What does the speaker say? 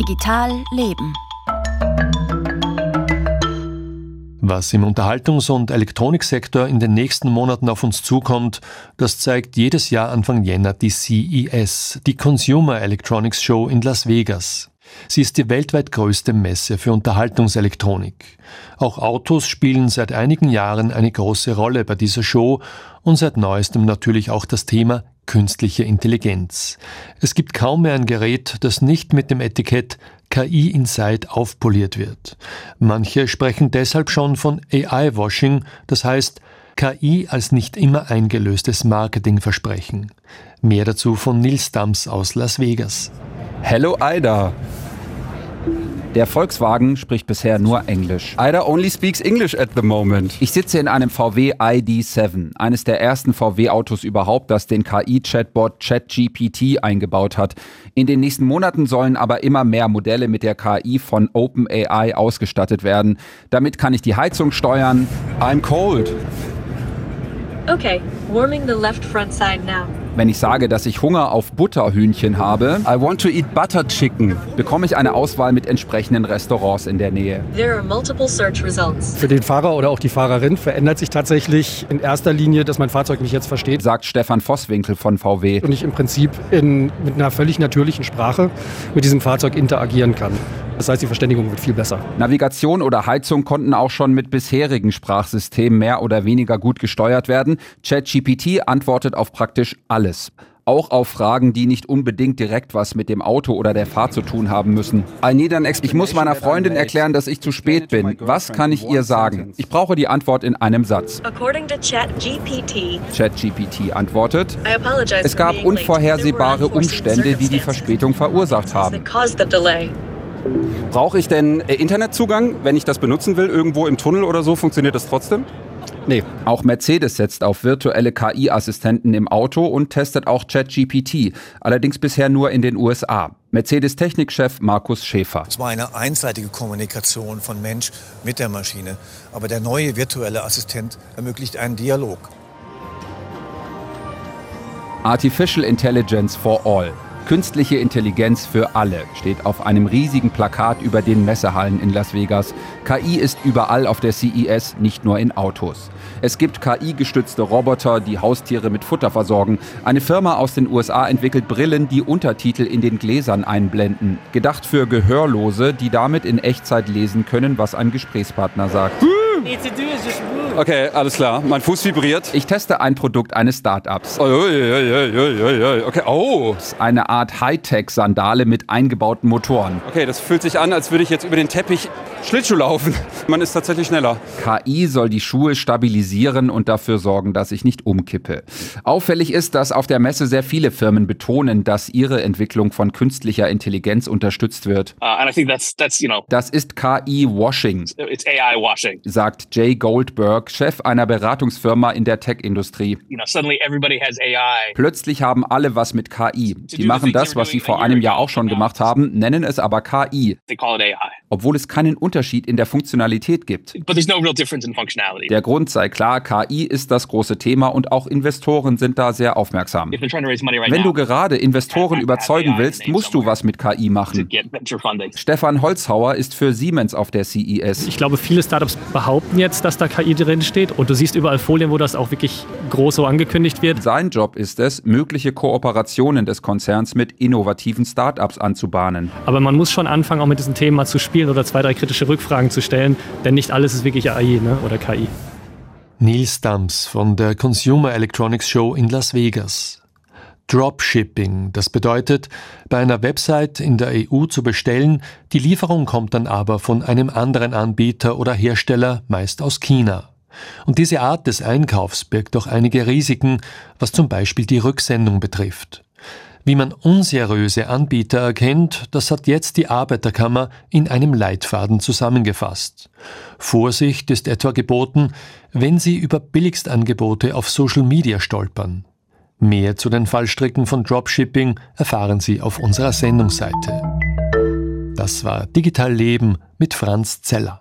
Digital Leben. Was im Unterhaltungs- und Elektroniksektor in den nächsten Monaten auf uns zukommt, das zeigt jedes Jahr Anfang Jänner die CES, die Consumer Electronics Show in Las Vegas. Sie ist die weltweit größte Messe für Unterhaltungselektronik. Auch Autos spielen seit einigen Jahren eine große Rolle bei dieser Show und seit neuestem natürlich auch das Thema künstliche Intelligenz. Es gibt kaum mehr ein Gerät, das nicht mit dem Etikett KI Inside aufpoliert wird. Manche sprechen deshalb schon von AI-Washing, das heißt KI als nicht immer eingelöstes Marketingversprechen. Mehr dazu von Nils Dams aus Las Vegas. Hello Ida. Der Volkswagen spricht bisher nur Englisch. Ida only speaks English at the moment. Ich sitze in einem VW ID7, eines der ersten VW-Autos überhaupt, das den KI-Chatbot ChatGPT eingebaut hat. In den nächsten Monaten sollen aber immer mehr Modelle mit der KI von OpenAI ausgestattet werden. Damit kann ich die Heizung steuern. I'm cold. Okay, warming the left front side now. Wenn ich sage, dass ich Hunger auf Butterhühnchen habe, I want to eat butter chicken, bekomme ich eine Auswahl mit entsprechenden Restaurants in der Nähe. There are multiple search results. Für den Fahrer oder auch die Fahrerin verändert sich tatsächlich in erster Linie, dass mein Fahrzeug mich jetzt versteht. Sagt Stefan Vosswinkel von VW. Und ich im Prinzip in, mit einer völlig natürlichen Sprache mit diesem Fahrzeug interagieren kann. Das heißt, die Verständigung wird viel besser. Navigation oder Heizung konnten auch schon mit bisherigen Sprachsystemen mehr oder weniger gut gesteuert werden. ChatGPT antwortet auf praktisch alles. Auch auf Fragen, die nicht unbedingt direkt was mit dem Auto oder der Fahrt zu tun haben müssen. Ich muss meiner Freundin erklären, dass ich zu spät bin. Was kann ich ihr sagen? Ich brauche die Antwort in einem Satz. ChatGPT, antwortet, I apologize es gab unvorhersehbare Umstände, die die Verspätung verursacht haben. Brauche ich denn äh, Internetzugang, wenn ich das benutzen will, irgendwo im Tunnel oder so? Funktioniert das trotzdem? Nee, Auch Mercedes setzt auf virtuelle KI-Assistenten im Auto und testet auch ChatGPT, allerdings bisher nur in den USA. Mercedes-Technikchef Markus Schäfer. Es war eine einseitige Kommunikation von Mensch mit der Maschine. Aber der neue virtuelle Assistent ermöglicht einen Dialog. Artificial Intelligence for All. Künstliche Intelligenz für alle steht auf einem riesigen Plakat über den Messehallen in Las Vegas. KI ist überall auf der CES, nicht nur in Autos. Es gibt KI-gestützte Roboter, die Haustiere mit Futter versorgen. Eine Firma aus den USA entwickelt Brillen, die Untertitel in den Gläsern einblenden. Gedacht für Gehörlose, die damit in Echtzeit lesen können, was ein Gesprächspartner sagt. Okay, alles klar. Mein Fuß vibriert. Ich teste ein Produkt eines Startups. Okay, oh. Eine Art Hightech-Sandale mit eingebauten Motoren. Okay, das fühlt sich an, als würde ich jetzt über den Teppich Schlittschuh laufen. Man ist tatsächlich schneller. KI soll die Schuhe stabilisieren und dafür sorgen, dass ich nicht umkippe. Auffällig ist, dass auf der Messe sehr viele Firmen betonen, dass ihre Entwicklung von künstlicher Intelligenz unterstützt wird. Uh, and I think that's that's you know Das ist KI-Washing, sagt Jay Goldberg, Chef einer Beratungsfirma in der Tech-Industrie. You know. Plötzlich haben alle was mit KI. Die machen das, was sie vor einem Jahr auch schon gemacht haben, nennen es aber KI, They call it AI, obwohl es keinen Unterschied in der Funktionalität gibt. but there's no real difference in functionality. Der Grund sei klar, KI ist das große Thema und auch Investoren sind da sehr aufmerksam. Wenn now du gerade Investoren überzeugen willst, musst du was mit KI machen. Stefan Holzhauer ist für Siemens auf der CES. Ich glaube, viele Startups behaupten jetzt, dass da KI drin steht und du siehst überall Folien, wo das auch wirklich groß so angekündigt wird. Sein Job ist es, mögliche Kooperationen des Konzerns mit innovativen Startups anzubahnen. Aber man muss schon anfangen, auch mit diesen Themen mal zu spielen oder zwei, drei kritische Rückfragen zu stellen, denn nicht alles ist wirklich AI ne? oder KI. Nils Dams von der Consumer Electronics Show in Las Vegas. Dropshipping, das bedeutet, bei einer Website in der EU zu bestellen, die Lieferung kommt dann aber von einem anderen Anbieter oder Hersteller, meist aus China. Und diese Art des Einkaufs birgt auch einige Risiken, was zum Beispiel die Rücksendung betrifft. Wie man unseriöse Anbieter erkennt, das hat jetzt die Arbeiterkammer in einem Leitfaden zusammengefasst. Vorsicht ist etwa geboten, wenn Sie über Billigstangebote auf Social Media stolpern. Mehr zu den Fallstricken von Dropshipping erfahren Sie auf unserer Sendungsseite. Das war Digital Leben mit Franz Zeller.